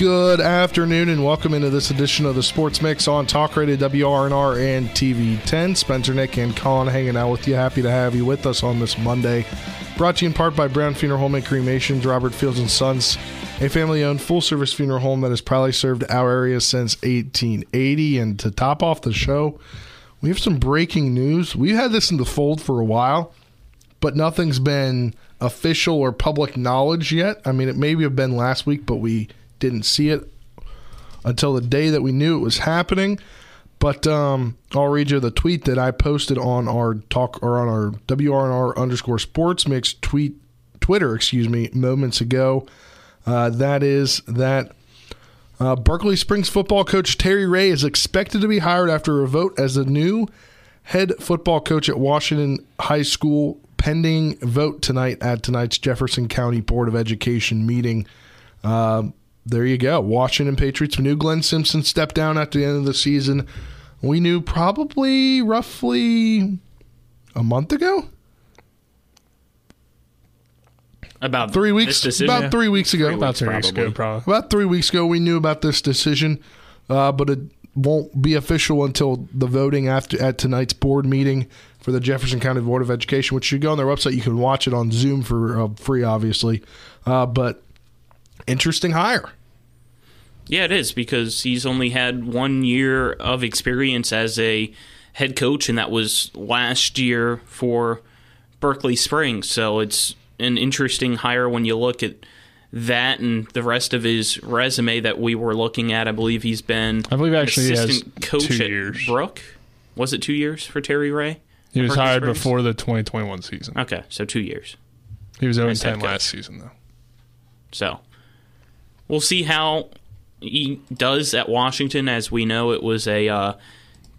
Good afternoon and welcome into this edition of the Sports Mix on Talk Radio WRNR and TV10. Spencer, Nick, and Colin hanging out with you. Happy to have you with us on this Monday. Brought to you in part by Brown Funeral Home and Cremations, Robert Fields and Sons, a family-owned full-service funeral home that has proudly served our area since 1880. And to top off the show, we have some breaking news. We've had this in the fold for a while, but nothing's been official or public knowledge yet. I mean, it maybe have been last week, but we didn't see it until the day that we knew it was happening. But um, I'll read you the tweet that I posted on our talk or on our WRNR underscore sports mix tweet Twitter, excuse me, moments ago. Uh, that is that uh, Berkeley Springs football coach Terry Ray is expected to be hired after a vote as the new head football coach at Washington High School, pending vote tonight at tonight's Jefferson County Board of Education meeting. Um, there you go. Washington Patriots. We knew Glenn Simpson stepped down at the end of the season. We knew probably roughly a month ago. About three weeks. this decision? About three weeks ago. Three About weeks, three weeks ago, probably. probably. About three weeks ago, we knew about this decision, uh, but it won't be official until the voting after at tonight's board meeting for the Jefferson County Board of Education. Which you go on their website, you can watch it on Zoom for uh, free, obviously. Uh, but interesting hire. Yeah, it is because he's only had one year of experience as a head coach, and that was last year for Berkeley Springs. So it's an interesting hire when you look at that and the rest of his resume that we were looking at. I believe he's been I believe actually he has assistant coach two at years. Brooke. Was it two years for Terry Ray? He was Berkeley hired Springs? before the 2021 season. Okay, so two years. He was 0 As 10 last season, though. So we'll see how he does at Washington. As we know, it was a uh,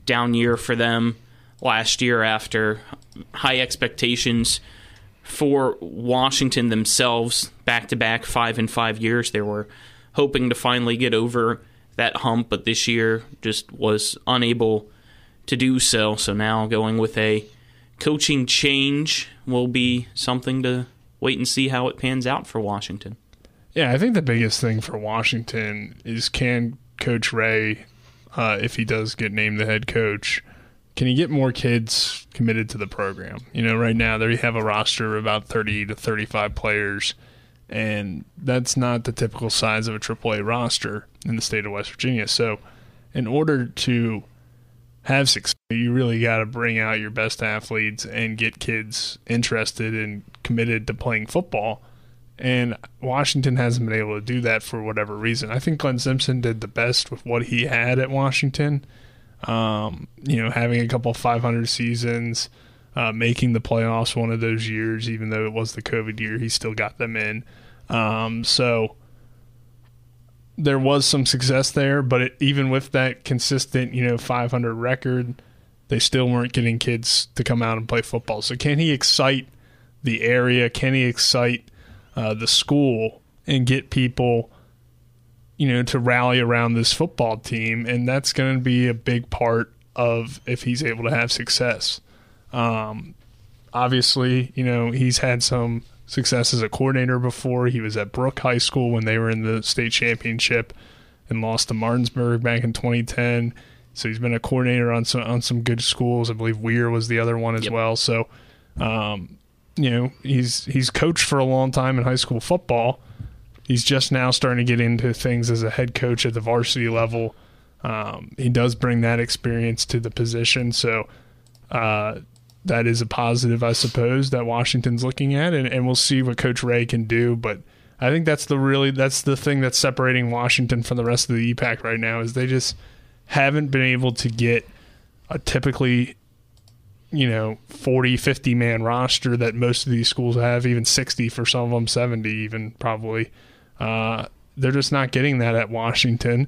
down year for them last year after high expectations for Washington themselves. Back to back five and five years, they were hoping to finally get over that hump, but this year just was unable to do so. So now going with a coaching change will be something to wait and see how it pans out for Washington. Yeah, I think the biggest thing for Washington is can Coach Ray, uh, if he does get named the head coach, can he get more kids committed to the program? You know, right now they have a roster of about 30 to 35 players, and that's not the typical size of a AAA roster in the state of West Virginia. So, in order to have success, you really got to bring out your best athletes and get kids interested and committed to playing football. And Washington hasn't been able to do that for whatever reason. I think Glenn Simpson did the best with what he had at Washington. Um, you know, having a couple 500 seasons, uh, making the playoffs one of those years, even though it was the COVID year, he still got them in. Um, so there was some success there, but it, even with that consistent, you know, 500 record, they still weren't getting kids to come out and play football. So can he excite the area? Can he excite uh, the school and get people, you know, to rally around this football team? And that's going to be a big part of if he's able to have success. Um, obviously, you know, he's had some success as a coordinator before. He was at Brooke High School when they were in the state championship and lost to Martinsburg back in 2010. So he's been a coordinator on some on some good schools. I believe Weir was the other one as Yep. well. So, um, you know, he's he's coached for a long time in high school football. He's just now starting to get into things as a head coach at the varsity level. Um, he does bring that experience to the position, so uh, that is a positive, I suppose, that Washington's looking at, and, and we'll see what Coach Ray can do. But I think that's the really that's the thing that's separating Washington from the rest of the EPAC right now is they just haven't been able to get a typically you know 40 50 man roster that most of these schools have even 60 for some of them 70 even probably uh, they're just not getting that at washington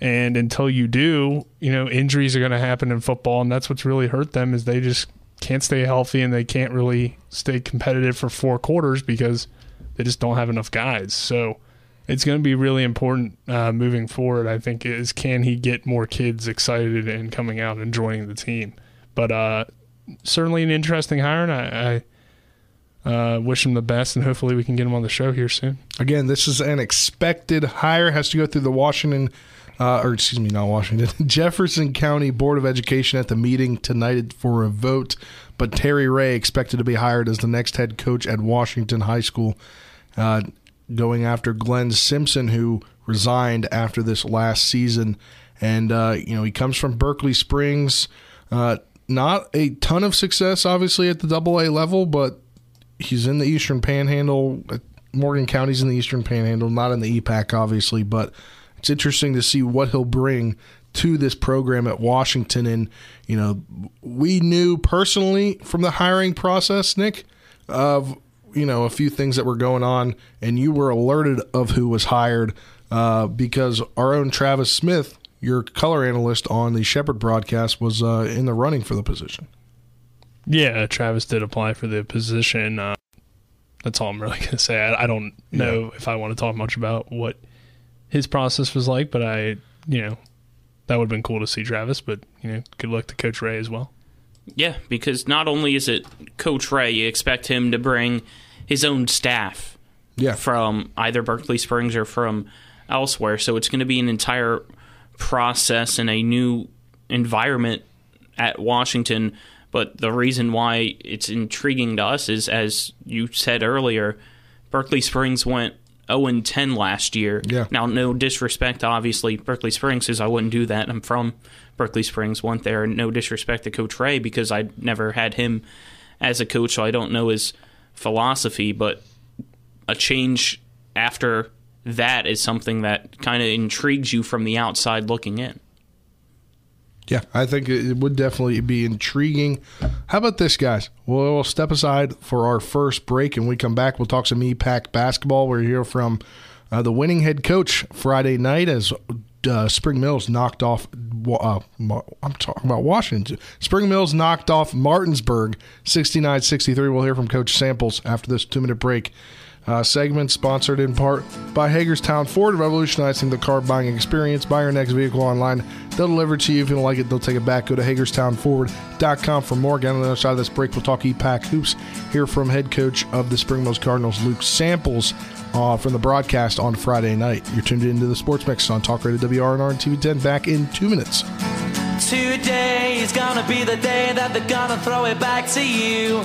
And until you do, you know, injuries are going to happen in football, and that's what's really hurt them is they just can't stay healthy and they can't really stay competitive for four quarters because they just don't have enough guys. So it's going to be really important uh, moving forward. I think is can he get more kids excited and coming out and joining the team. But uh, certainly an interesting hire, and I, I uh, wish him the best, and hopefully we can get him on the show here soon. Again, this is an expected hire. Has to go through the Washington, uh, or excuse me, not Washington, Jefferson County Board of Education at the meeting tonight for a vote. But Terry Ray expected to be hired as the next head coach at Washington High School, uh, going after Glenn Simpson, who resigned after this last season. And uh, you know he comes from Berkeley Springs. Uh, not a ton of success, obviously, at the double A level, but he's in the Eastern Panhandle. Morgan County's in the Eastern Panhandle, not in the EPAC, obviously, but it's interesting to see what he'll bring to this program at Washington. And, you know, we knew personally from the hiring process, Nick, of, you know, a few things that were going on, and you were alerted of who was hired uh, because our own Travis Smith, your color analyst on the Shepherd broadcast, was uh, in the running for the position. Yeah, Travis did apply for the position. Uh, that's all I'm really going to say. I, I don't know yeah. if I want to talk much about what his process was like, but I, you know, that would have been cool to see Travis. But you know, good luck to Coach Ray as well. Yeah, because not only is it Coach Ray, you expect him to bring his own staff. Yeah. From either Berkeley Springs or from elsewhere, so it's going to be an entire process and a new environment at Washington but the reason why it's intriguing to us is, as you said earlier, Berkeley Springs went 0 10 last year. Yeah. Now, no disrespect, obviously, Berkeley Springs says I wouldn't do that. I'm from Berkeley Springs, went there. No disrespect to Coach Ray because I never had him as a coach, so I don't know his philosophy. But a change after that is something that kind of intrigues you from the outside looking in. Yeah, I think it would definitely be intriguing. How about this, guys? We'll, we'll step aside for our first break, and we come back. We'll talk some EPAC basketball. We're here from uh, the winning head coach Friday night as uh, Spring Mills knocked off. Uh, I'm talking about Washington. Spring Mills knocked off Martinsburg 69 63. We'll hear from Coach Samples after this two minute break. Uh, segment sponsored in part by Hagerstown Ford, revolutionizing the car buying experience. Buy your next vehicle online. They'll deliver it to you. If you don't like it, they'll take it back. Go to HagerstownFord.com for more. Again, on the other side of this break, we'll talk EPAC hoops. Hear from head coach of the Spring Mills Cardinals, Luke Samples, uh, from the broadcast on Friday night. You're tuned into the Sports Mix on Talk Radio WRNR and TV10. Back in two minutes. Today is gonna be the day that they're gonna throw it back to you.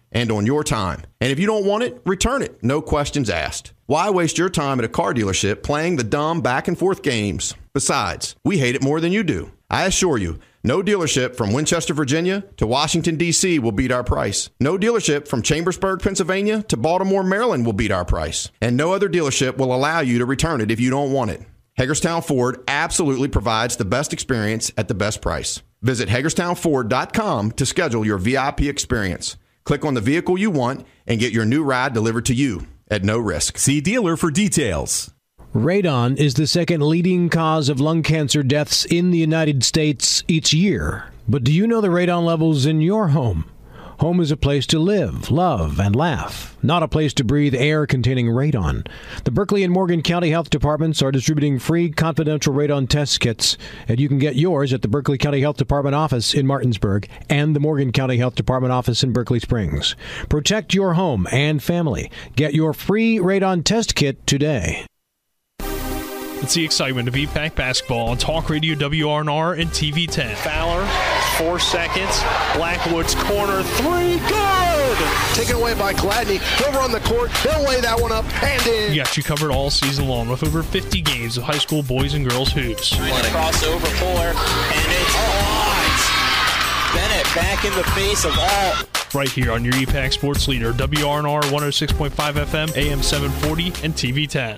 and on your time. And if you don't want it, return it. No questions asked. Why waste your time at a car dealership playing the dumb back and forth games? Besides, we hate it more than you do. I assure you, no dealership from Winchester, Virginia to Washington, D.C. will beat our price. No dealership from Chambersburg, Pennsylvania to Baltimore, Maryland will beat our price. And no other dealership will allow you to return it if you don't want it. Hagerstown Ford absolutely provides the best experience at the best price. Visit HagerstownFord.com to schedule your VIP experience. Click on the vehicle you want and get your new ride delivered to you at no risk. See dealer for details. Radon is the second leading cause of lung cancer deaths in the United States each year. But do you know the radon levels in your home? Home is a place to live, love, and laugh, not a place to breathe air containing radon. The Berkeley and Morgan County Health Departments are distributing free confidential radon test kits, and you can get yours at the Berkeley County Health Department office in Martinsburg and the Morgan County Health Department office in Berkeley Springs. Protect your home and family. Get your free radon test kit today. It's the excitement of EPAC basketball on Talk Radio WRNR and TV10. Fowler, four seconds. Blackwood's corner three, good! Taken away by Gladney. He'll run the court. He'll lay that one up and in. We got you covered all season long with over 50 games of high school boys and girls hoops. Trying to cross over four, and it's hot. Bennett back in the face of all. Right here on your EPAC Sports Leader, WRNR 106.5 FM, AM 740, and TV 10.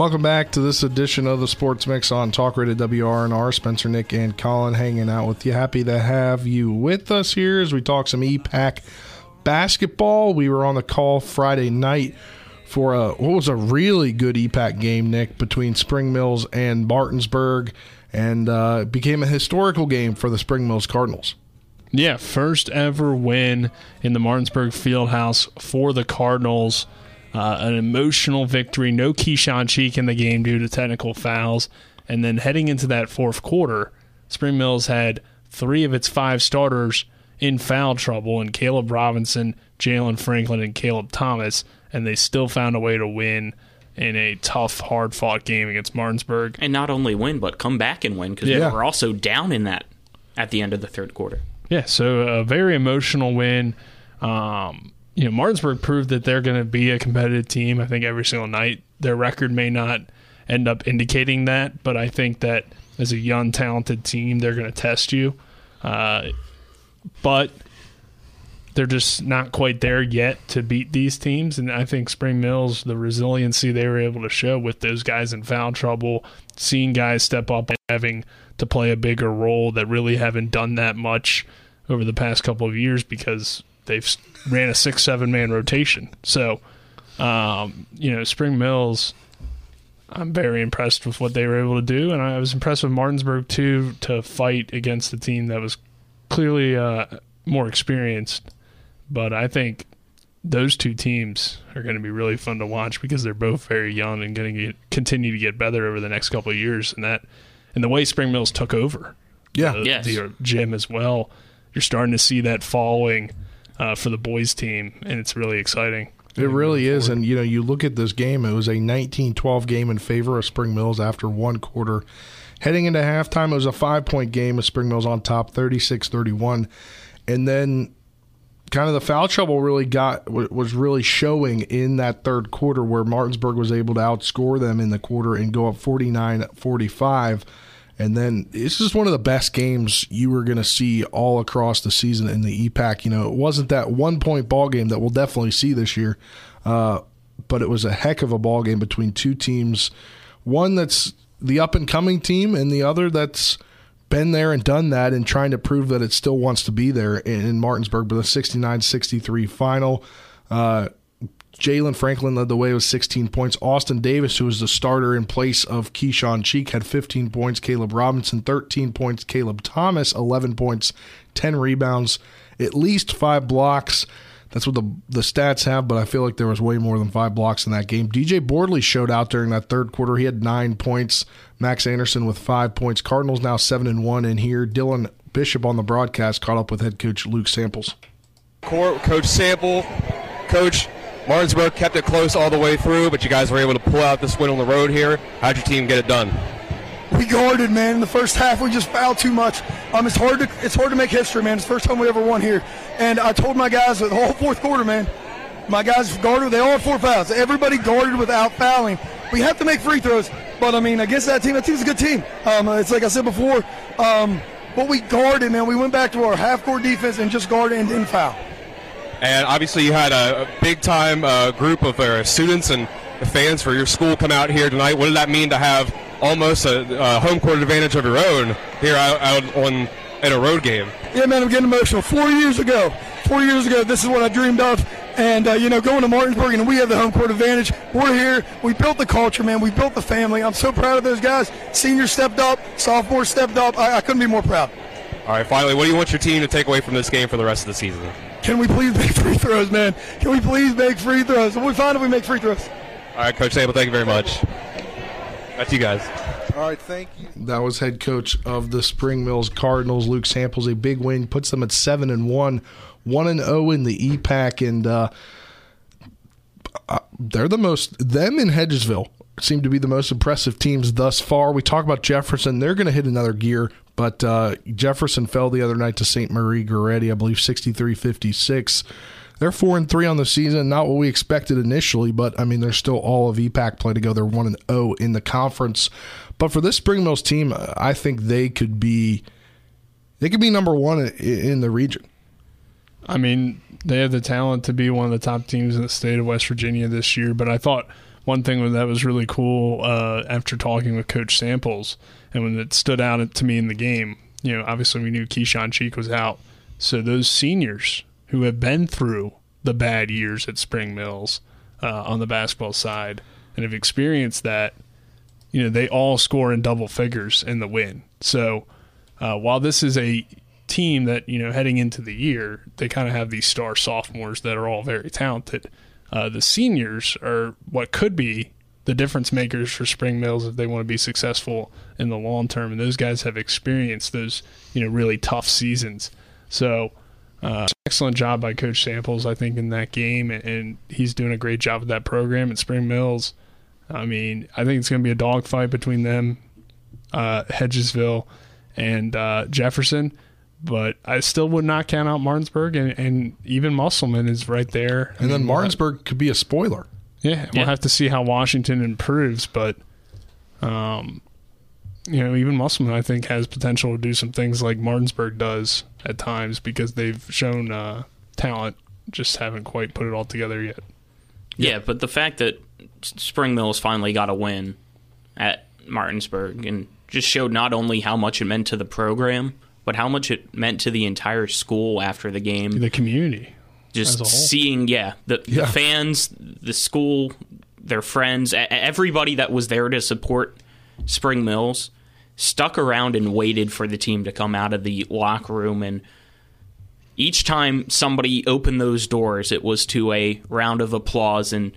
Welcome back to this edition of the Sports Mix on Talk Radio WRNR. Spencer, Nick, and Colin hanging out with you. Happy to have you with us here as we talk some EPAC basketball. We were on the call Friday night for a what was a really good EPAC game, Nick, between Spring Mills and Martinsburg, and uh, it became a historical game for the Spring Mills Cardinals. Yeah, first ever win in the Martinsburg Fieldhouse for the Cardinals. Uh, an emotional victory. No Keyshawn Cheek in the game due to technical fouls. And then heading into that fourth quarter, Spring Mills had three of its five starters in foul trouble, and Caleb Robinson, Jalen Franklin, and Caleb Thomas, and they still found a way to win in a tough, hard fought game against Martinsburg. And not only win, but come back and win because Yeah. they were also down in that at the end of the third quarter. Yeah, so a very emotional win. Um, you know, Martinsburg proved that they're going to be a competitive team. I think every single night. Their record may not end up indicating that, but I think that as a young, talented team, they're going to test you. Uh, but they're just not quite there yet to beat these teams. And I think Spring Mills, the resiliency they were able to show with those guys in foul trouble, seeing guys step up and having to play a bigger role that really haven't done that much over the past couple of years because they've ran a six, seven man rotation. So, um, you know, Spring Mills. I'm very impressed with what they were able to do, and I was impressed with Martinsburg too to fight against a team that was clearly uh, more experienced. But I think those two teams are going to be really fun to watch because they're both very young and going to continue to get better over the next couple of years. And that, and the way Spring Mills took over, Yeah. the, Yes. the gym as well. You're starting to see that following uh, for the boys team, and it's really exciting. It really is. And, you know, you look at this game, it was a 19 12 game in favor of Spring Mills after one quarter. Heading into halftime, it was a five point game with Spring Mills on top 36 31. And then kind of the foul trouble really got w- was really showing in that third quarter where Martinsburg was able to outscore them in the quarter and go up 49 45 and then this is one of the best games you were going to see all across the season in the EPAC. You know, it wasn't that one point ball game that we'll definitely see this year, uh, but it was a heck of a ball game between two teams. One that's the up and coming team, and the other that's been there and done that and trying to prove that it still wants to be there in, in Martinsburg. But the 69 63 final. Uh, Jalen Franklin led the way with 16 points. Austin Davis, who was the starter in place of Keyshawn Cheek, had 15 points. Caleb Robinson, 13 points. Caleb Thomas, 11 points, 10 rebounds, at least five blocks. That's what the the stats have, but I feel like there was way more than five blocks in that game. DJ Boardley showed out during that third quarter. He had nine points. Max Anderson with five points. Cardinals now seven and one in here. Dylan Bishop on the broadcast caught up with head coach Luke Samples. Coach Sample, Coach Martinsburg kept it close all the way through, but you guys were able to pull out this win on the road here. How'd your team get it done? We guarded, man. In the first half, we just fouled too much. Um, it's hard to it's hard to make history, man. It's the first time we ever won here. And I told my guys the whole fourth quarter, man. My guys guarded. They all had four fouls. Everybody guarded without fouling. We have to make free throws, but I mean, against that team, that team's a good team. Um, it's like I said before. Um, but we guarded, man. We went back to our half-court defense and just guarded and didn't foul. And obviously, you had a, a big time uh, group of uh, students and fans for your school come out here tonight. What did that mean to have almost a, a home court advantage of your own here out, out on in a road game? Yeah, man, I'm getting emotional. Four years ago, four years ago, this is what I dreamed of. And, uh, you know, going to Martinsburg and we have the home court advantage. We're here. We built the culture, man. We built the family. I'm so proud of those guys. Senior stepped up, sophomore stepped up. I, I couldn't be more proud. All right, finally, what do you want your team to take away from this game for the rest of the season? Can we please make free throws, man? Can we please make free throws? We'll be fine if we make free throws. All right, Coach Sable, thank you very much. That's you guys. All right, thank you. That was head coach of the Spring Mills Cardinals, Luke Samples. A big win puts them at seven and one, one and zero in the EPAC, and uh, uh, they're the most them in Hedgesville seem to be the most impressive teams thus far. We talk about Jefferson; they're going to hit another gear, but uh, Jefferson fell the other night to St. Maria Goretti, I believe, 63-56. They're four and three on the season, not what we expected initially, but I mean, they're still all of EPAC play to go. They're one and zero in the conference, but for this Spring Mills team, I think they could be they could be number one in the region. I mean, they have the talent to be one of the top teams in the state of West Virginia this year. But I thought one thing that was really cool uh, after talking with Coach Samples and when it stood out to me in the game, you know, obviously we knew Keyshawn Cheek was out. So those seniors who have been through the bad years at Spring Mills uh, on the basketball side and have experienced that, you know, they all score in double figures in the win. So uh, while this is a team that you know heading into the year they kind of have these star sophomores that are all very talented. Uh, the seniors are what could be the difference makers for Spring Mills if they want to be successful in the long term, and those guys have experienced those you know really tough seasons. So. Uh, excellent job by Coach Samples, I think, in that game, and, he's doing a great job with that program at Spring Mills. I mean, I think it's going to be a dogfight between them, uh, Hedgesville, and uh, Jefferson but I still would not count out Martinsburg, and, and even Musselman is right there. And then Martinsburg could be a spoiler. Yeah, we'll have to see how Washington improves, but um, you know, even Musselman I think has potential to do some things like Martinsburg does at times because they've shown uh, talent, just haven't quite put it all together yet. Yeah, but the fact that Spring Mills finally got a win at Martinsburg and just showed not only how much it meant to the program but how much it meant to the entire school after the game, the community, just seeing, yeah the, yeah. the fans, the school, their friends, everybody that was there to support Spring Mills stuck around and waited for the team to come out of the locker room. And each time somebody opened those doors it was to a round of applause and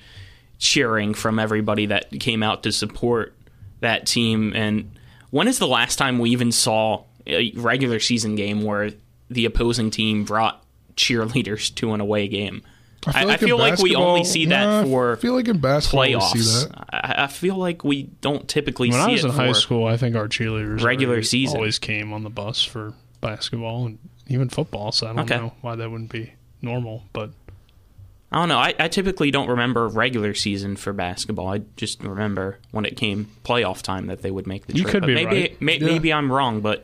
cheering from everybody that came out to support that team. And when is the last time we even saw a regular season game where the opposing team brought cheerleaders to an away game. I feel like, I feel like we only see that nah, for I feel like in basketball playoffs. I, I, feel like we don't typically when see I was it in high school. I think our cheerleaders regular season always came on the bus for basketball and even football. So I don't okay. know why that wouldn't be normal, but I don't know. I, I, typically don't remember regular season for basketball. I just remember when it came playoff time that they would make the you trip. could but be maybe right. may, yeah. maybe I'm wrong, but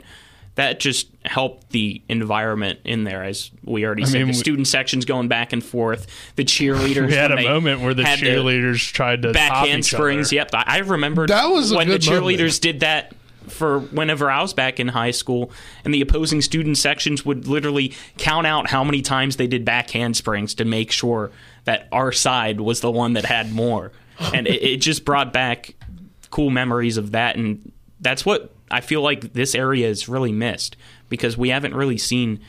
that just helped the environment in there, as we already I said. mean, the we- student sections going back and forth, the cheerleaders. we had a moment where the had to cheerleaders tried to back top handsprings. Yep, I I remember That was when the good moment. cheerleaders did that for whenever I was back in high school, and the opposing student sections would literally count out how many times they did back handsprings to make sure that our side was the one that had more, and it, it just brought back cool memories of that, and that's what I feel like this area is really missed because we haven't really seen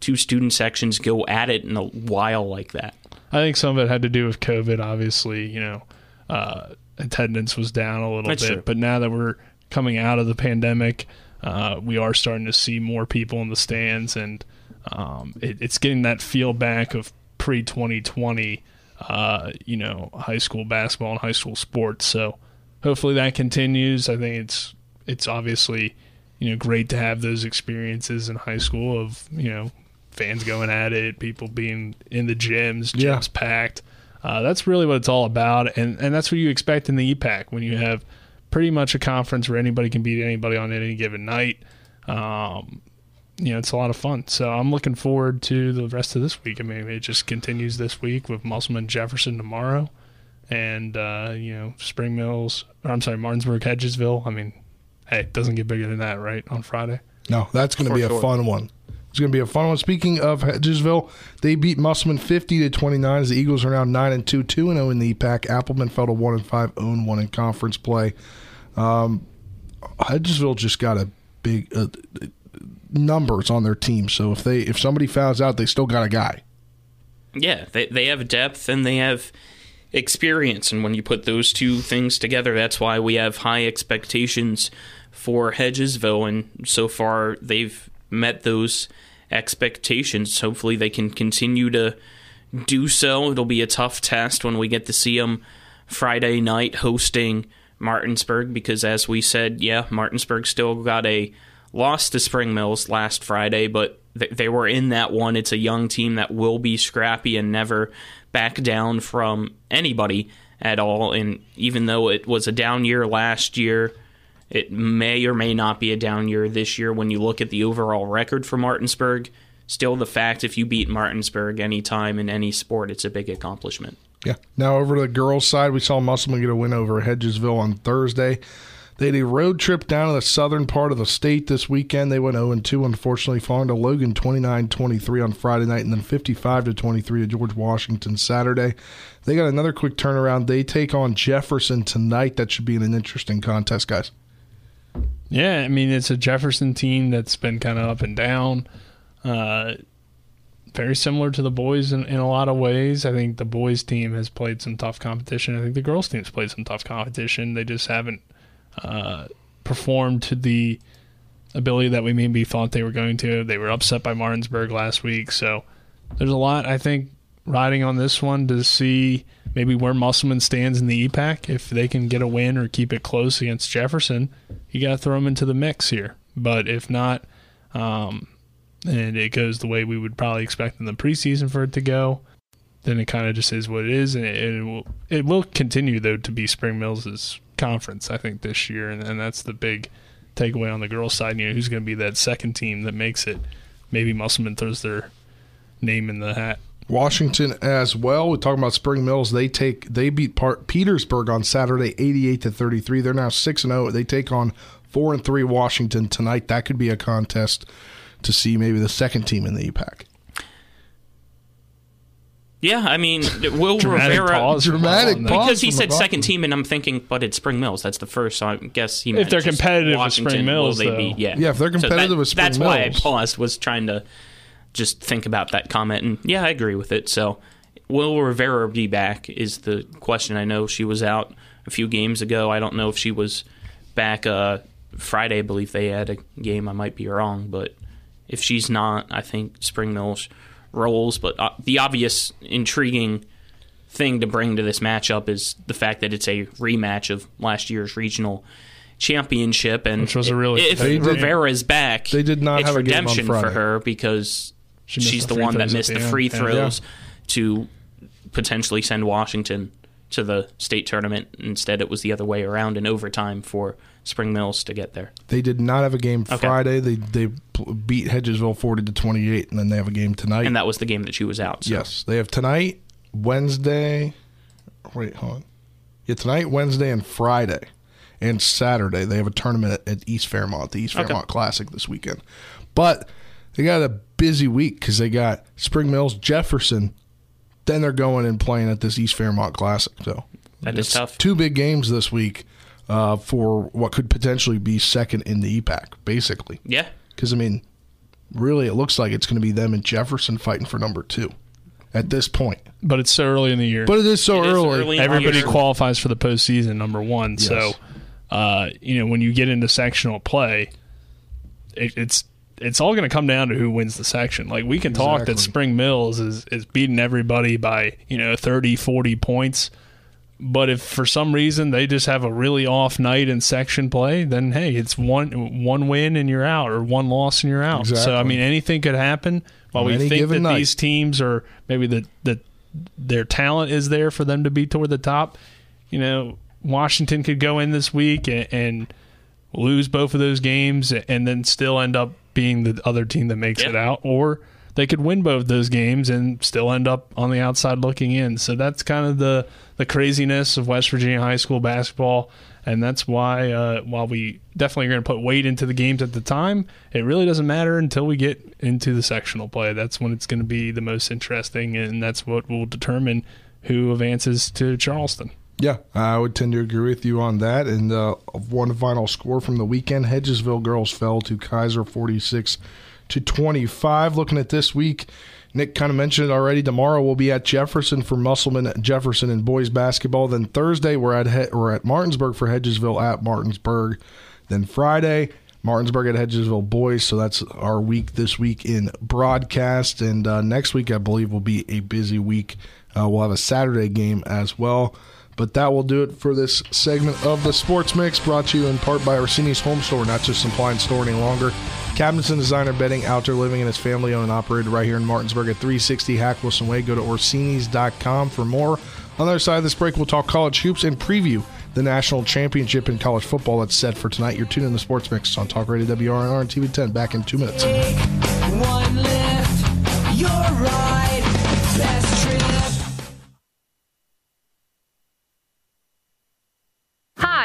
two student sections go at it in a while like that. I think some of it had to do with COVID. Obviously, you know, uh, attendance was down a little That's bit, true. but now that we're coming out of the pandemic, uh, we are starting to see more people in the stands, and um, it, it's getting that feel back of pre 2020, uh, you know, high school basketball and high school sports. So hopefully that continues. I think it's it's obviously you know great to have those experiences in high school of you know fans going at it, people being in the gyms, gyms Yeah. packed. Uh, that's really what it's all about, and and that's what you expect in the EPAC when you have pretty much a conference where anybody can beat anybody on any given night. Um, you know, it's a lot of fun. So I'm looking forward to the rest of this week. I mean, it just continues this week with Musselman Jefferson tomorrow, and uh, you know, Spring Mills. Or I'm sorry, Martinsburg Hedgesville. I mean, hey, it doesn't get bigger than that, right? On Friday. No, that's going to For be a sure. fun one. It's going to be a fun one. Speaking of Hedgesville, they beat Musselman fifty to twenty nine. As the Eagles are now nine and two, two and zero in the pack. Appleman fell to one and five, own one in conference play. Um, Hedgesville just got a big uh, numbers on their team. So if they if somebody fouls out, they still got a guy. Yeah, they they have depth and they have experience, and when you put those two things together, that's why we have high expectations for Hedgesville, and so far they've met those expectations. Hopefully, they can continue to do so. It'll be a tough test when we get to see them Friday night hosting Martinsburg because, as we said, yeah, Martinsburg still got a loss to Spring Mills last Friday, but th- they were in that one. It's a young team that will be scrappy and never back down from anybody at all. And even though it was a down year last year, it may or may not be a down year this year when you look at the overall record for Martinsburg. Still, the fact if you beat Martinsburg anytime in any sport, it's a big accomplishment. Yeah. Now over to the girls' side, we saw Musselman get a win over Hedgesville on Thursday. They had a road trip down to the southern part of the state this weekend. They went 0 2, unfortunately, falling to Logan 29 23 on Friday night and then 55 23 to George Washington Saturday. They got another quick turnaround. They take on Jefferson tonight. That should be an interesting contest, guys. Yeah, I mean, it's a Jefferson team that's been kind of up and down. Uh, very similar to the boys in, in a lot of ways. I think the boys team has played some tough competition. I think the girls team's played some tough competition. They just haven't performed to the ability that we maybe thought they were going to. They were upset by Martinsburg last week, so there's a lot I think riding on this one to see maybe where Musselman stands in the EPAC. If they can get a win or keep it close against Jefferson, you got to throw them into the mix here. But if not, um, and it goes the way we would probably expect in the preseason for it to go, then it kind of just is what it is, and it, it, will it will continue though to be Spring Mills's conference, I think, this year, and, and that's the big takeaway on the girls' side. You know, who's going to be that second team that makes it? Maybe Musselman throws their name in the hat. Washington as well. We're talking about Spring Mills. They take they beat Part- Petersburg on Saturday, eighty-eight to thirty-three. They're now six and zero. They take on four and three Washington tonight. That could be a contest to see maybe the second team in the EPAC. Yeah, I mean, Will Dramatic Rivera. pause Dramatic pause Because he said second team, and I'm thinking, but it's Spring Mills. That's the first. So I guess he. meant they're just competitive with Washington, Spring Mills, will they though. be? Yeah, Yeah, if they're So competitive that- with Spring that's why I paused. Was trying to just think about that comment, and yeah, I agree with it. So, will Rivera be back? Is the question. I know she was out a few games ago. I don't know if she was back uh, Friday. I believe they had a game. I might be wrong, but if she's not, I think Spring Mills rolls. But uh, the obvious, intriguing thing to bring to this matchup is the fact that it's a rematch of last year's regional championship, and Which was a really if They did- Rivera's back, They did not it's have a redemption for her because She she's the the one that missed the the free Yeah. throws to potentially send Washington to the state tournament. Instead, it was the other way around in overtime for Spring Mills to get there. They did not have a game Okay. Friday. They they beat Hedgesville forty to twenty-eight, and then they have a game tonight. And that was the game that she was out. So. Yes, they have tonight, Wednesday. Wait, hold on. Yeah, tonight, Wednesday, and Friday, and Saturday they have a tournament at, East Fairmont, the East Okay. Fairmont Classic this weekend. But they got a busy week because they got Spring Mills, Jefferson. Then they're going and playing at this East Fairmont Classic. So That is tough. Two big games this week uh, for what could potentially be second in the EPAC, basically. Yeah. Because I mean, really, it looks like it's going to be them and Jefferson fighting for number two at this point. But it's so early in the year. But it is so It is early. early Everybody year. qualifies for the postseason, number one. So, uh, you know, when you get into sectional play, it, it's it's all going to come down to who wins the section. Like we can talk that Spring Mills is is beating everybody by you know 30, 40 points. But if for some reason they just have a really off night in section play, then hey, it's one one win and you're out, or one loss and you're out. So I mean, anything could happen. While On we think that night. these teams are maybe that the their talent is there for them to be toward the top. You know, Washington could go in this week and, and lose both of those games and then still end up being the other team that makes it out, or they could win both those games and still end up on the outside looking in. So that's kind of the the craziness of West Virginia high school basketball, and that's why uh, while we definitely are going to put weight into the games at the time, it really doesn't matter until we get into the sectional play. That's when it's going to be the most interesting, and that's what will determine who advances to Charleston. Yeah, I would tend to agree with you on that. And uh, one final score from the weekend: Hedgesville girls fell to Keyser forty-six to twenty-five. Looking at this week, Nick kind of mentioned it already. Tomorrow we'll be at Jefferson for Musselman Jefferson and boys basketball. Then Thursday we're at he- we're at Martinsburg for Hedgesville at Martinsburg. Then Friday. Martinsburg at Hedgesville boys, so that's our week this week in broadcast. And uh, next week, I believe, will be a busy week. Uh, we'll have a Saturday game as well. But that will do it for this segment of the Sports Mix, brought to you in part by Orsini's Home Store, not just supply and store any longer. Cabinets and designer bedding, outdoor living, and is family owned and operated right here in Martinsburg at 360 Hack Wilson Way. Go to Orsini's.com for more. On the other side of this break, we'll talk college hoops and preview the national championship in college football that's set for tonight. You're tuned in the Sports Mix on Talk Radio WRNR and TV 10. Back in two minutes.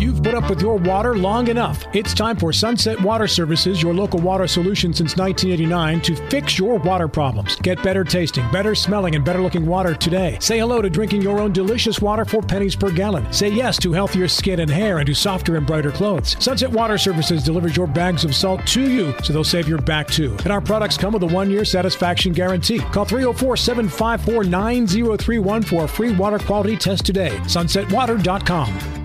You've put up with your water long enough. It's time for Sunset Water Services, your local water solution since 1989, to fix your water problems. Get better tasting, better smelling, and better looking water today. Say hello to drinking your own delicious water for pennies per gallon. Say yes to healthier skin and hair and to softer and brighter clothes. Sunset Water Services delivers your bags of salt to you, so they'll save your back too. And our products come with a one year satisfaction guarantee. Call 304 754 9031 for a free water quality test today. SunsetWater.com.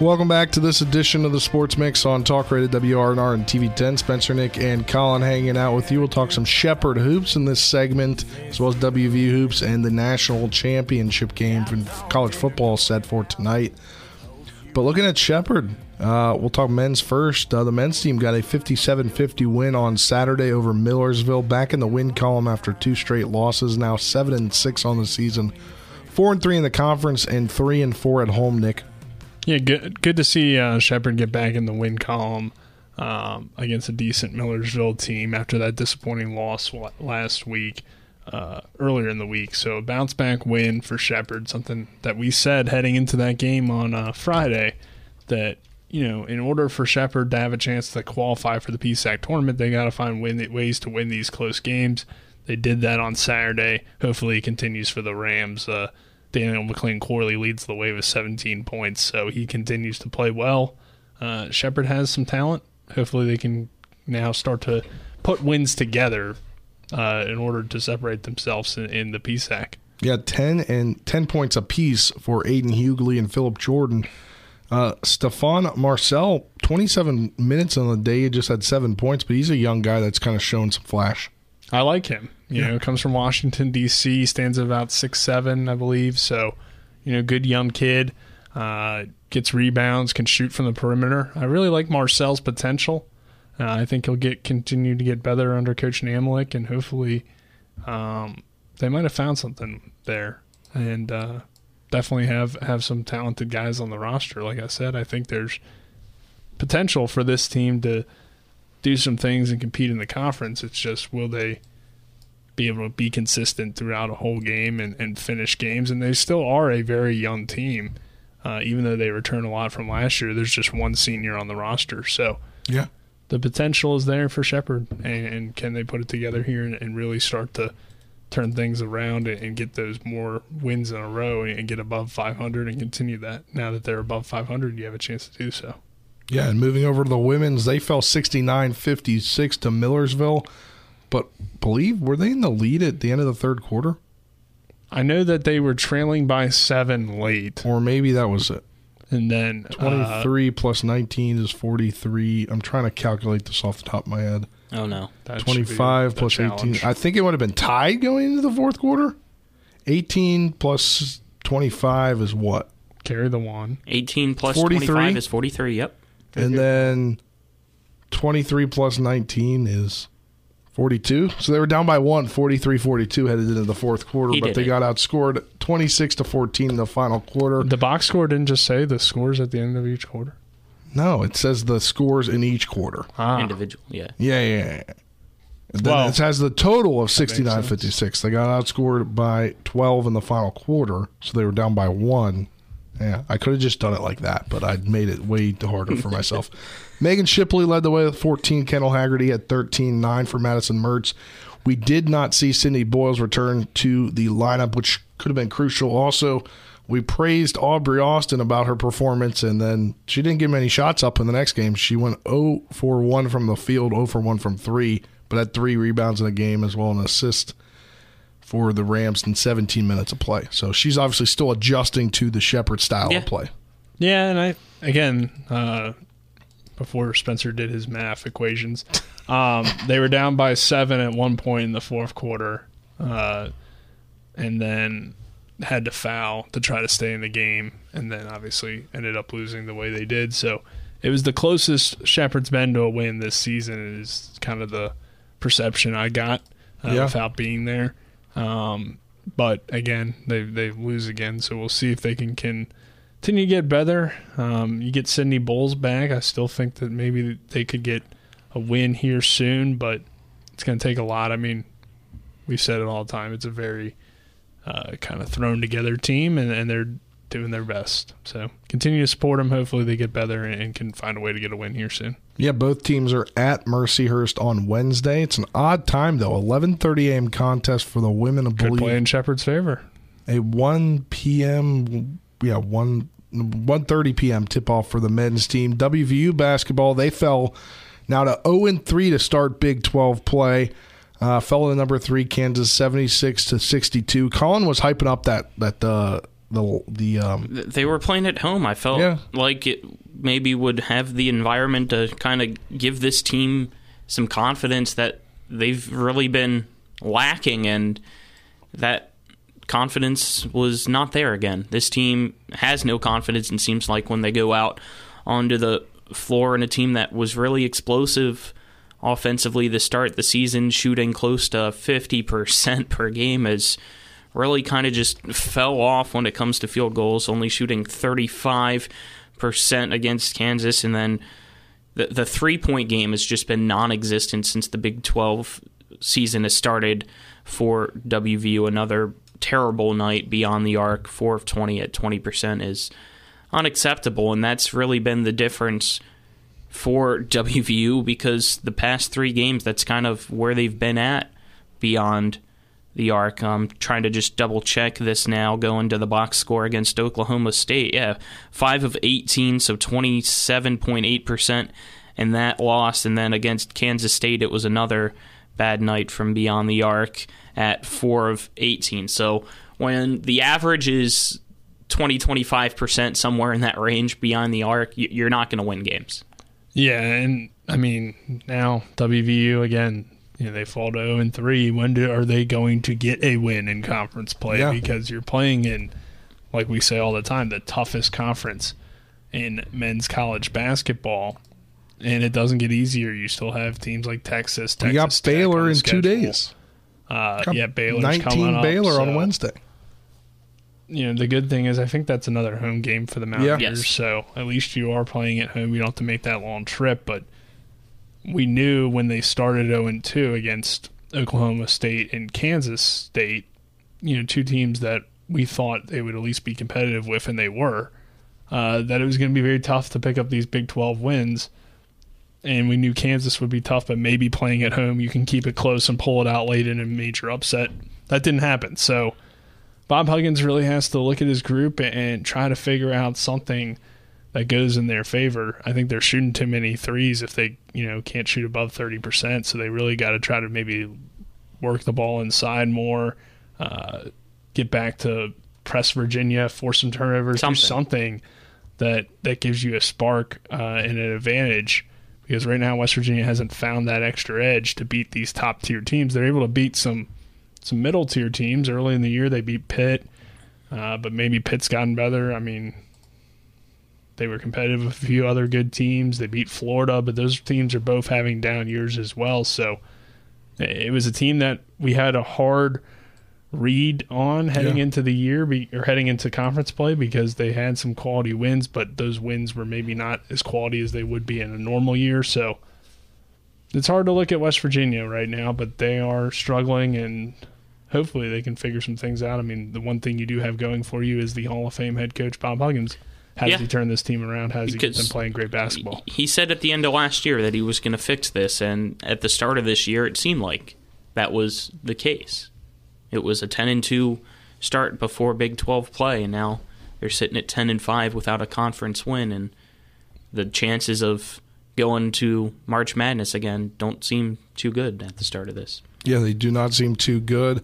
Welcome back to this edition of the Sports Mix on Talk Radio WRNR and TV 10. Spencer, Nick, and Colin hanging out with you. We'll talk some Shepherd hoops in this segment, as well as WV hoops and the national championship game for college football set for tonight. But looking at Shepherd, uh, we'll talk men's first. Uh, the men's team got a 57 50 win on Saturday over Millersville, back in the win column after two straight losses, now 7 and 6 on the season. 4 and 3 in the conference, and 3 and 4 at home, Nick. Yeah, good. Good to see uh, Shepherd get back in the win column um, against a decent Millersville team after that disappointing loss last week, uh, earlier in the week. So a bounce back win for Shepherd, something that we said heading into that game on uh, Friday that you know, in order for Shepherd to have a chance to qualify for the PSAC tournament, they got to find win, ways to win these close games. They did that on Saturday. Hopefully, it continues for the Rams. Uh, Daniel McLean Corley leads the way with 17 points, so he continues to play well. Uh, Shepherd has some talent. Hopefully, they can now start to put wins together uh, in order to separate themselves in, in the PSAC. Yeah, 10 and 10 points apiece for Aiden Hughley and Philip Jordan. Uh, Stefan Marcel, 27 minutes on the day, he just had seven points, but he's a young guy that's kind of shown some flash. I like him. You yeah. know, comes from Washington D.C., stands at about six seven, I believe. So, you know, good young kid. Uh, gets rebounds, can shoot from the perimeter. I really like Marcel's potential. Uh, I think he'll get continue to get better under Coach Namolik, and hopefully, um, they might have found something there, and uh, definitely have have some talented guys on the roster. Like I said, I think there's potential for this team to do some things and compete in the conference. It's just will they be able to be consistent throughout a whole game and, and finish games? And they still are a very young team, uh, even though they return a lot from last year. There's just one senior on the roster, so yeah, the potential is there for Shepherd. And, and can they put it together here and, and really start to turn things around and, and get those more wins in a row and, and get above 500 and continue that. Now that they're above 500, you have a chance to do so. Yeah, and moving over to the women's, they fell 69-56 to Millersville. But believe were they in the lead at the end of the third quarter? I know that they were trailing by seven late, or maybe that was it. And then uh, 23 plus 19 is 43. I'm trying to calculate this off the top of my head. Oh no. 25 plus the 18. I think it would have been tied going into the fourth quarter. 18 plus 25 is what? Carry the one. 18 plus 43? 25 is 43. Yep. And then 23 plus 19 is 42. So they were down by one, 43 42 headed into the fourth quarter, He but they it. got outscored 26 to 14 in the final quarter. The box score didn't just say the scores at the end of each quarter. No, it says the scores in each quarter. Ah. Individual. Yeah. Yeah, yeah, yeah. Then Well, it has the total of makes 69 56. They got outscored by 12 in the final quarter, so they were down by one. Yeah, I could have just done it like that, but I made it way harder for myself. Megan Shipley led the way with 14. Kendall Haggerty had 13, 9 for Madison Mertz. We did not see Cindy Boyles return to the lineup, which could have been crucial. Also, we praised Aubrey Austin about her performance, and then she didn't get many shots up in the next game. She went 0 for 1 from the field, 0 for 1 from 3, but had three rebounds in the game as well an assist for the Rams in 17 minutes of play. So she's obviously still adjusting to the Shepherd style of play. Yeah, and I again uh, before Spencer did his math equations, um, they were down by seven at one point in the fourth quarter, uh, and then had to foul to try to stay in the game, and then obviously ended up losing the way they did. So it was the closest Shepherd's been to a win this season. Is kind of the perception I got uh, Yeah. without being there. Um, but again, they they lose again, so we'll see if they can can continue to get better. Um, you get Sydney Bowles back. I still think that maybe they could get a win here soon, but it's going to take a lot. I mean, we've said it all the time. It's a very uh, kind of thrown together team, and, and they're doing their best. So continue to support them. Hopefully, they get better and, and can find a way to get a win here soon. Yeah, both teams are at Mercyhurst on Wednesday. It's an odd time though. 11:30 a.m. contest for the women. of Could believe play in Shepherd's favor. a 1 p.m. yeah 1 1:30 p.m. tip off for the men's team. WVU basketball they fell now to 0 and 3 to start Big 12 play. Uh, fell to number three Kansas 76 to 62. Colin was hyping up that that uh, the the um, They were playing at home. I felt Yeah. like it maybe would have the environment to kind of give this team some confidence that they've really been lacking, and that confidence was not there again. This team has no confidence, and seems like when they go out onto the floor in a team that was really explosive offensively to start the season, shooting close to 50% per game, is really kind of just fell off when it comes to field goals, only shooting 35% against Kansas. And then the, the three point game has just been non existent since the Big 12 season has started for WVU. Another terrible night beyond the arc, 4 of 20 at 20% is unacceptable. And that's really been the difference for WVU because the past three games, that's kind of where they've been at beyond the arc. I'm trying to just double check this now, going to the box score against Oklahoma State. Yeah, 5 of 18, so 27.8%, and that lost. And then against Kansas State, it was another bad night from beyond the arc at 4 of 18. So when the average is 20 25% somewhere in that range beyond the arc, you're not going to win games. Yeah, and I mean now WVU again. You know, they fall to zero and three. When do, are they going to get a win in conference play? Yeah. Because you're playing in, like we say all the time, the toughest conference in men's college basketball, and it doesn't get easier. You still have teams like Texas. Texas we got Tech Baylor in schedule. two days. Uh, yeah, Baylor's 19 coming up, Baylor on Wednesday. you know, the good thing is I think that's another home game for the Mountaineers. Yes. So at least you are playing at home. You don't have to make that long trip. But we knew when they started 0 2 against Oklahoma State and Kansas State, you know, two teams that we thought they would at least be competitive with, and they were, uh, that it was going to be very tough to pick up these Big 12 wins. And we knew Kansas would be tough, but maybe playing at home, you can keep it close and pull it out late in a major upset. That didn't happen. So Bob Huggins really has to look at his group and try to figure out something that goes in their favor. I think they're shooting too many threes if they, you know, can't shoot above 30%. So they really got to try to maybe work the ball inside more, uh, get back to press Virginia, force some turnovers, Something. do something that, that gives you a spark uh, and an advantage. Because right now West Virginia hasn't found that extra edge to beat these top tier teams. They're able to beat some some middle tier teams early in the year. They beat Pitt, uh, but maybe Pitt's gotten better. I mean, they were competitive with a few other good teams. They beat Florida, but those teams are both having down years as well. So eh, it was a team that we had a hard read on heading Yeah. into the year or heading into conference play because they had some quality wins, but those wins were maybe not as quality as they would be in a normal year. So it's hard to look at West Virginia right now, but they are struggling and hopefully they can figure some things out. I mean, the one thing you do have going for you is the Hall of Fame head coach Bob Huggins. How does Yeah. he turn this team around? How has he Because- been playing great basketball? He said at the end of last year that he was going to fix this, and at the start of this year, it seemed like that was the case. It was a 10 and 2 start before Big 12 play, and now they're sitting at 10 and 5 without a conference win, and the chances of going to March Madness again don't seem too good at the start of this. Yeah, they do not seem too good.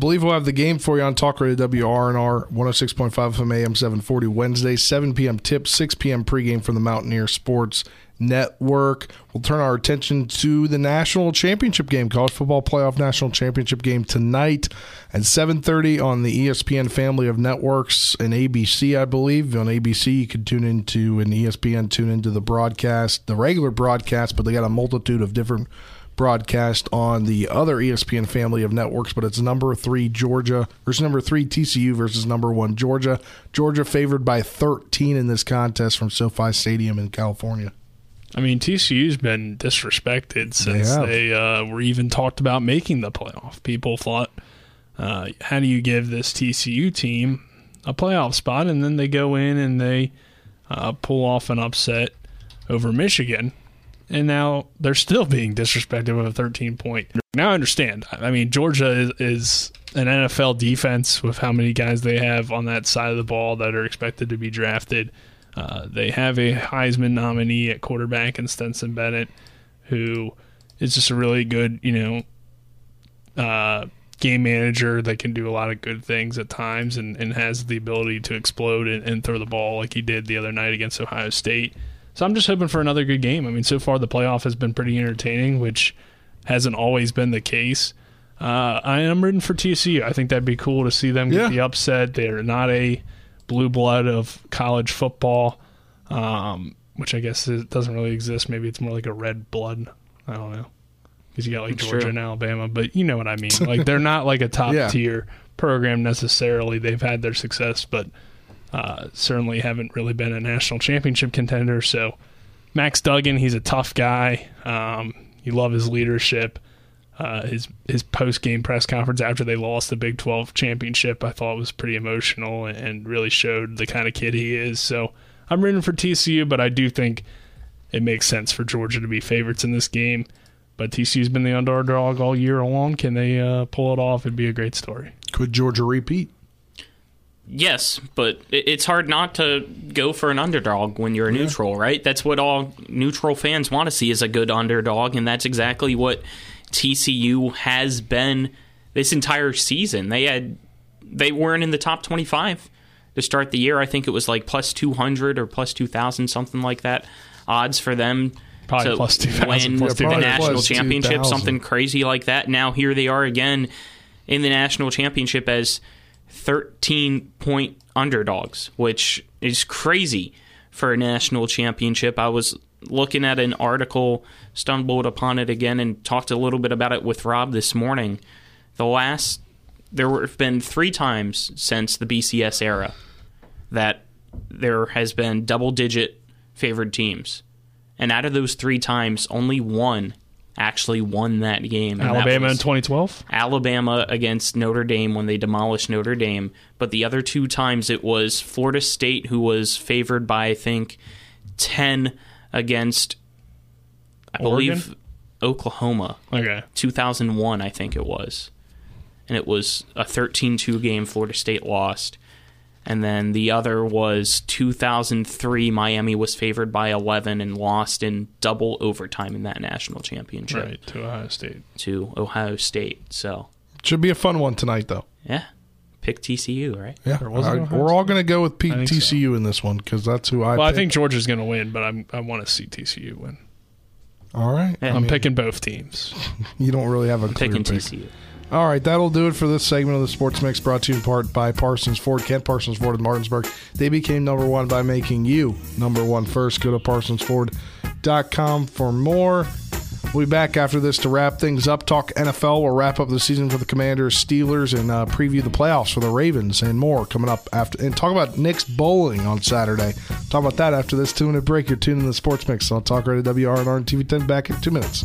Believe we'll have the game for you on Talk Radio WRNR 106.5 FM AM 740 Wednesday, 7 p.m. tip, 6 p.m. pregame from the Mountaineer Sports Network. We'll turn our attention to the national championship game, college football playoff national championship game tonight at 7:30 on the ESPN family of networks and ABC, I believe. On ABC, you can tune into and E ESPN tune into the broadcast, the regular broadcast, but they got a multitude of different broadcast on the other ESPN family of networks, but it's number three Georgia versus number three TCU versus number one Georgia. Georgia favored by 13 in this contest from SoFi Stadium in California. I mean, TCU's been disrespected since have. they, uh, were even talked about making the playoff. People thought, uh, how do you give this TCU team a playoff spot? And then they go in and they uh, pull off an upset over Michigan. And now they're still being disrespected with a 13 point. Now I understand. I mean, Georgia is, is an NFL defense with how many guys they have on that side of the ball that are expected to be drafted. Uh, they have a Heisman nominee at quarterback in Stetson Bennett, who is just a really good, you know, uh, game manager that can do a lot of good things at times and, and has the ability to explode and, and throw the ball like he did the other night against Ohio State. So I'm just hoping for another good game. I mean, so far the playoff has been pretty entertaining, which hasn't always been the case. Uh, I am rooting for TCU. I think that'd be cool to see them get Yeah. the upset. They're not a blue blood of college football, um, which I guess it doesn't really exist. Maybe it's more like a red blood. I don't know. Because you got like Georgia true. and Alabama, but you know what I mean. Like they're not like a top Yeah. tier program necessarily. They've had their success, but uh, certainly haven't really been a national championship contender. So Max Duggan, he's a tough guy. Um, you love his leadership. Uh, his his post game press conference after they lost the Big Twelve championship, I thought was pretty emotional and, and really showed the kind of kid he is. So I'm rooting for TCU, but I do think it makes sense for Georgia to be favorites in this game. But TCU's been the underdog all year long. Can they uh, pull it off? It'd be a great story. Could Georgia repeat? Yes, but it's hard not to go for an underdog when you're a neutral, right? That's what all neutral fans want to see is a good underdog, and that's exactly what TCU has been this entire season. They had they weren't in the top 25 to start the year. I think it was like plus 200 or plus 2000 something like that odds for them Probably to plus 2,000, win plus the national championship, 2,000. something crazy like that. Now here they are again in the national championship as 13 point underdogs, which is crazy for a national championship. I was looking at an article, stumbled upon it again, and talked a little bit about it with Rob this morning. The last, there have been three times since the BCS era that there has been double digit favored teams. And out of those three times, only one actually won that game. and that Alabama in 2012. Alabama against Notre Dame when they demolished Notre Dame. But the other two times it was Florida State who was favored by I think ten against I Oregon? believe Oklahoma. Okay. 2001 I think it was. and it was a 13-2 game. Florida State lost, and then the other was 2003. Miami was favored by 11 and lost in double overtime in that national championship. Right to Ohio State. To Ohio State. So should be a fun one tonight, though. Yeah, pick TCU, right? Yeah, I, we're all going to go with P- TCU so. in this one because that's who I. Well, picked. I think Georgia's going to win, but I'm, I want to see TCU win. All right, yeah, I'm I mean, picking both teams. You don't really have a clear picking pick. TCU. All right, that'll do it for this segment of the Sports Mix brought to you in part by Parsons Ford. Kent Parsons Ford in Martinsburg. They became number one by making you number one first. Go to parsonsford.com for more. We'll be back after this to wrap things up. Talk NFL. We'll wrap up the season for the Commanders, Steelers, and uh, preview the playoffs for the Ravens and more coming up after. And talk about Nick's bowling on Saturday. Talk about that after this two-minute break. You're tuning in the Sports Mix on Talk right Radio WRNR and TV 10. Back in two minutes.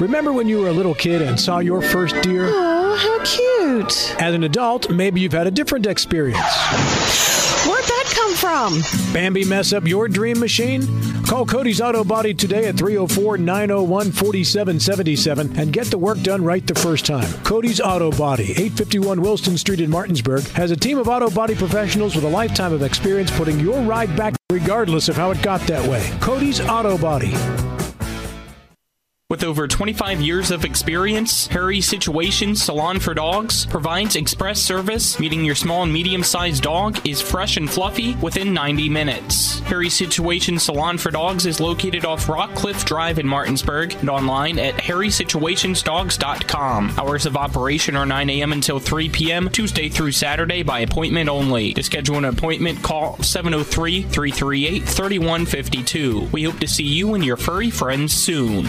Remember when you were a little kid and saw your first deer? Oh, how cute. As an adult, maybe you've had a different experience. Where'd that come from? Bambi mess up your dream machine? Call Cody's Auto Body today at 304 901 4777 and get the work done right the first time. Cody's Auto Body, 851 Wilson Street in Martinsburg, has a team of auto body professionals with a lifetime of experience putting your ride back regardless of how it got that way. Cody's Auto Body. With over 25 years of experience, Harry Situation Salon for Dogs provides express service, meeting your small and medium sized dog is fresh and fluffy within 90 minutes. Harry Situation Salon for Dogs is located off Rockcliffe Drive in Martinsburg and online at harrysituationsdogs.com. Hours of operation are 9 a.m. until 3 p.m., Tuesday through Saturday by appointment only. To schedule an appointment, call 703 338 3152. We hope to see you and your furry friends soon.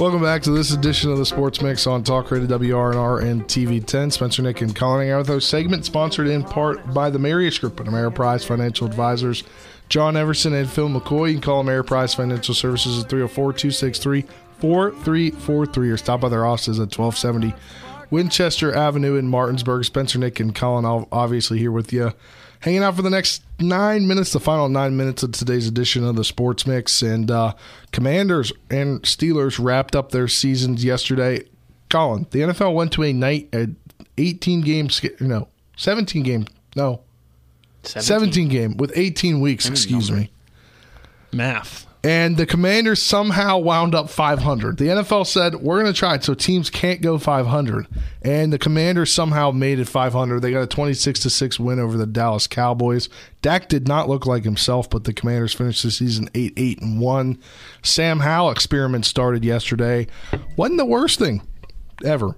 Welcome back to this edition of the Sports Mix on Talk Radio WRNR and TV 10. Spencer Nick and Colin our segment sponsored in part by the Marius Group and Ameriprise Financial Advisors. John Everson and Phil McCoy. You can call Ameriprise Financial Services at 304 263 4343 or stop by their offices at 1270 Winchester Avenue in Martinsburg. Spencer Nick and Colin obviously here with you hanging out for the next nine minutes, the final nine minutes of today's edition of the Sports Mix. And uh, Commanders and Steelers wrapped up their seasons yesterday. Colin, the NFL went to a night, a 18 game, no, 17 game, no, 17, 17 game with 18 weeks, excuse me. Math and the Commanders somehow wound up 500. The NFL said we're going to try it so teams can't go 500, and the Commanders somehow made it 500. They got a 26 to six win over the Dallas Cowboys. Dak did not look like himself, but the Commanders finished the season 8 8 and 1. Sam Howell experiment started yesterday. wasn't the worst thing ever.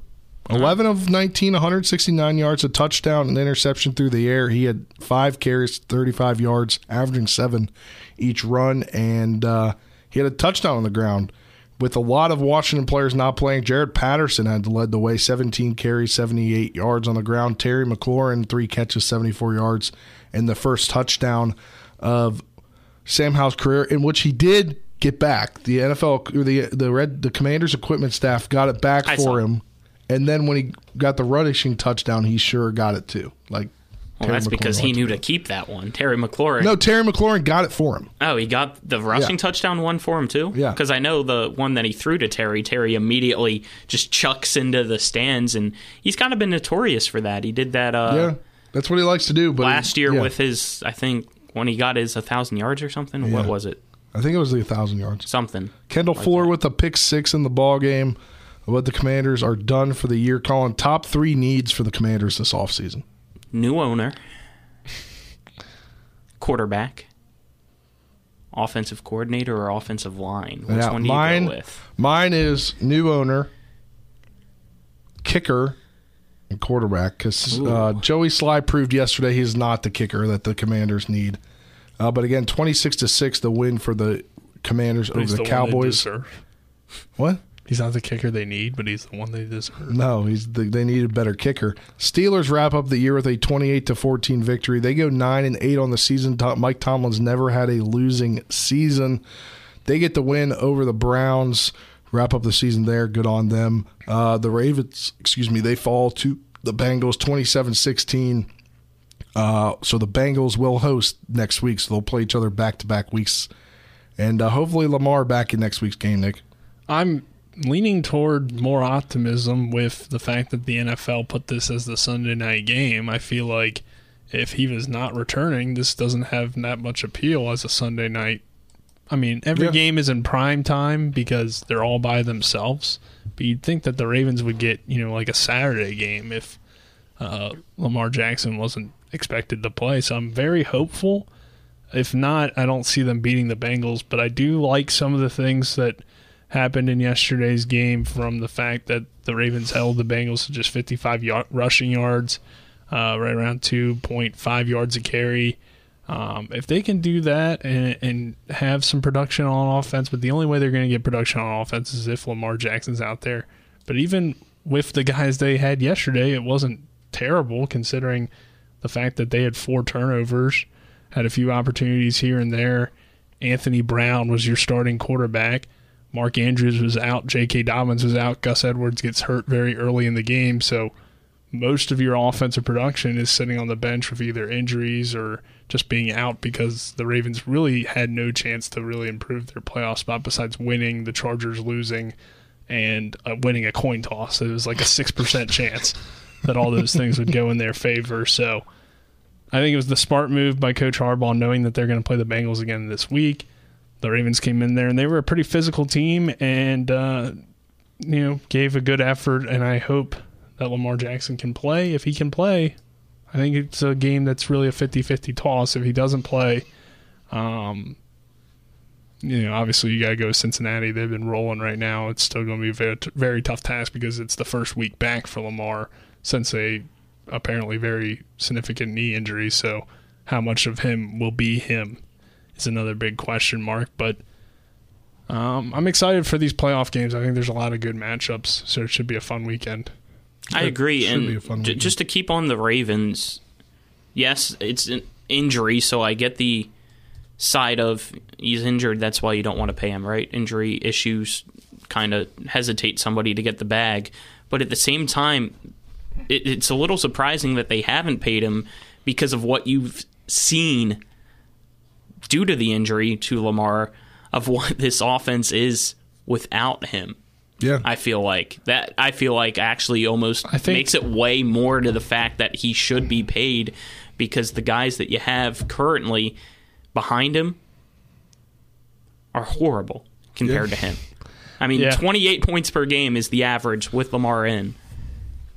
11 of 19, 169 yards, a touchdown, an interception through the air. He had five carries, 35 yards, averaging seven each run, and uh, he had a touchdown on the ground. With a lot of Washington players not playing, Jaret Patterson had led the way, 17 carries, 78 yards on the ground. Terry McLaurin, three catches, 74 yards, and the first touchdown of Sam Howell's career, in which he did get back. The NFL, the the Red, the Commanders equipment staff got it back I for him And then when he got the rushing touchdown, he sure got it too. Like, Well, Terry that's because he knew to keep that one. Terry McLaurin. No, Terry McLaurin got it for him. Oh, he got the rushing Yeah. touchdown one for him too. Yeah. because I know the one that he threw to Terry. Terry immediately just chucks into the stands, and he's kind of been notorious for that. He did that. Uh, yeah, that's what he likes to do. But last year yeah. with his, I think when he got his thousand yards or something. What was it? I think it was the thousand yards. Something. Kendall Fuller with a pick six in the ball game. But the Commanders are done for the year. Colin top three needs for the Commanders this offseason. New owner, quarterback, offensive coordinator, or offensive line. Which Now, one do you mine, go with? mine is new owner, kicker, and quarterback. Because uh, Joey Slye proved yesterday he's not the kicker that the Commanders need. Uh, but again, twenty six to six, the win for the Commanders But over he's the, the one they Cowboys. What? He's not the kicker they need, but he's the one they deserve. No, he's the, they need a better kicker. Steelers wrap up the year with a 28 to 14 victory. They go 9 and 8 on the season. Mike Tomlin's never had a losing season. They get the win over the Browns. Wrap up the season there. Good on them. Uh, the Ravens, excuse me, they fall to the Bengals 27-16. Uh, so the Bengals will host next week. So they'll play each other back to back weeks. And uh, hopefully Lamar back in next week's game, Nick. I'm leaning toward more optimism with the fact that the NFL put this as the Sunday night game. I feel like if he was not returning, this doesn't have that much appeal as a Sunday night. I mean, every Yeah. game is in prime time because they're all by themselves. But you'd think that the Ravens would get, you know, like a Saturday game if uh, Lamar Jackson wasn't expected to play. So I'm very hopeful. If not, I don't see them beating the Bengals, but I do like some of the things that happened in yesterday's game from the fact that the Ravens held the Bengals to just 55 yard, rushing yards, uh, right around 2.5 yards a carry. Um, if they can do that and, and have some production on offense, but the only way they're going to get production on offense is if Lamar Jackson's out there. But even with the guys they had yesterday, it wasn't terrible considering the fact that they had four turnovers, had a few opportunities here and there. Anthony Brown was your starting quarterback. Mark Andrews was out. J.K. Dobbins was out. Gus Edwards gets hurt very early in the game. So most of your offensive production is sitting on the bench with either injuries or just being out because the Ravens really had no chance to really improve their playoff spot besides winning, the Chargers losing, and uh, winning a coin toss. It was like a 6% chance that all those things would go in their favor. So I think it was the smart move by Coach Harbaugh, knowing that they're going to play the Bengals again this week. The Ravens came in there and they were a pretty physical team and, uh, you know, gave a good effort. And I hope that Lamar Jackson can play. If he can play, I think it's a game that's really a 50 50 toss. If he doesn't play, um, you know, obviously you got to go to Cincinnati. They've been rolling right now. It's still going to be a very, very tough task because it's the first week back for Lamar since a apparently very significant knee injury. So, how much of him will be him is another big question mark. But um, I'm excited for these playoff games. I think there's a lot of good matchups, so it should be a fun weekend. I It agree, and be a fun j- just to keep on the Ravens, yes, it's an injury, so I get the side of he's injured. That's why you don't want to pay him, right? Injury issues kind of hesitate somebody to get the bag, but at the same time, it, it's a little surprising that they haven't paid him because of what you've seen due to the injury to Lamar of what this offense is without him. Yeah. I feel like that. I feel like actually almost think- makes it way more to the fact that he should be paid because the guys that you have currently behind him are horrible compared Yeah. to him. I mean, Yeah. 28 points per game is the average with Lamar in,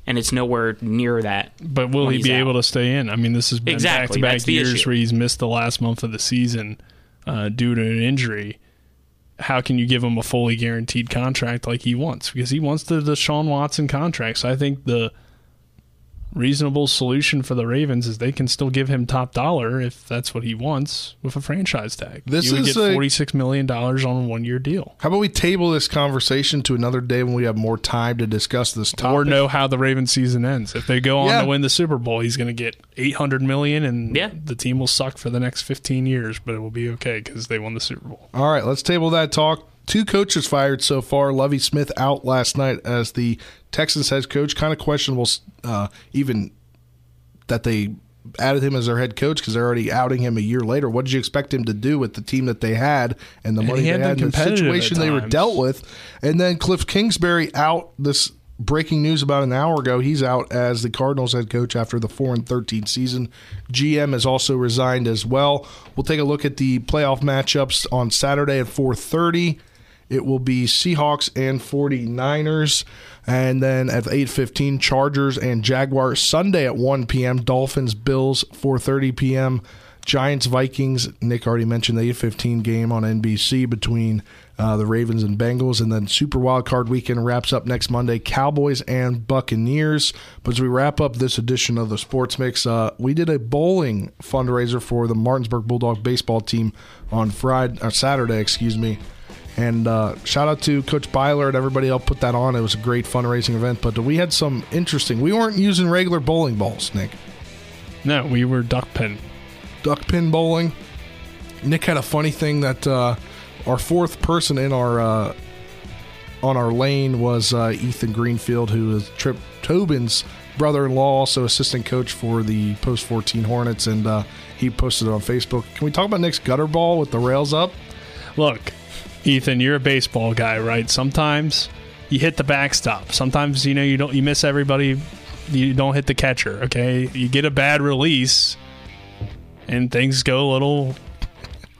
and it's nowhere near that. But will he be out. able to stay in? I mean, this has been Exactly, back-to-back years issue. where he's missed the last month of the season uh, due to an injury. How can you give him a fully guaranteed contract like he wants? Because he wants the Deshaun Watson contract. So I think the reasonable solution for the Ravens is they can still give him top dollar if that's what he wants with a franchise tag. This you would is get forty six million dollars on a one year deal. How about we table this conversation to another day when we have more time to discuss this topic? Or know how the Ravens season ends. If they go on Yeah. to win the Super Bowl, he's going to get eight hundred million, and Yeah. the team will suck for the next fifteen years, but it will be okay because they won the Super Bowl. All right, let's table that talk. Two coaches fired so far. Lovie Smith out last night as the Texans head coach. Kind of questionable, uh, even that they added him as their head coach because they're already outing him a year later. What did you expect him to do with the team that they had and the And money he they had had, and the situation they were dealt with? And then Cliff Kingsbury out this breaking news about an hour ago. He's out as the Cardinals head coach after the 4 and 13 season. GM has also resigned as well. We'll take a look at the playoff matchups on Saturday at 4:30. It will be Seahawks and 49ers. And then at 8:15 Chargers and Jaguars Sunday at 1 p.m. Dolphins Bills 4:30 p.m. Giants Vikings Nick already mentioned the 8:15 game on NBC between uh, the Ravens and Bengals and then Super Wild Card Weekend wraps up next Monday Cowboys and Buccaneers. But as we wrap up this edition of the Sports Mix, uh, we did a bowling fundraiser for the Martinsburg Bulldog baseball team on Friday or Saturday, excuse me. And uh, shout out to Coach Byler and everybody else put that on. It was a great fundraising event. But we had some interesting. We weren't using regular bowling balls, Nick. No, we were duck pin. Duck pin bowling. Nick had a funny thing that uh, our fourth person in our uh, on our lane was uh, Ethan Greenfield, who is Trip Tobin's brother-in-law, also assistant coach for the Post 14 Hornets, and uh, he posted it on Facebook. Can we talk about Nick's gutter ball with the rails up? Look, Ethan, you're a baseball guy, right? Sometimes you hit the backstop. Sometimes you know you don't you miss everybody. You don't hit the catcher. Okay, you get a bad release, and things go a little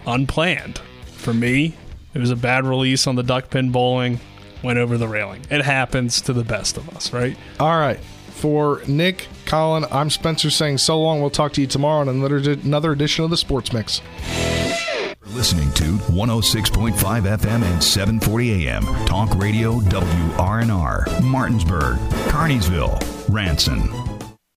unplanned. For me, it was a bad release on the duck pin bowling. Went over the railing. It happens to the best of us, right? All right. For Nick, Colin, I'm Spencer saying so long. We'll talk to you tomorrow on another, another edition of the Sports Mix. Listening to 106.5 FM and 740 AM. Talk Radio WRNR. Martinsburg, Kearneysville, Ranson.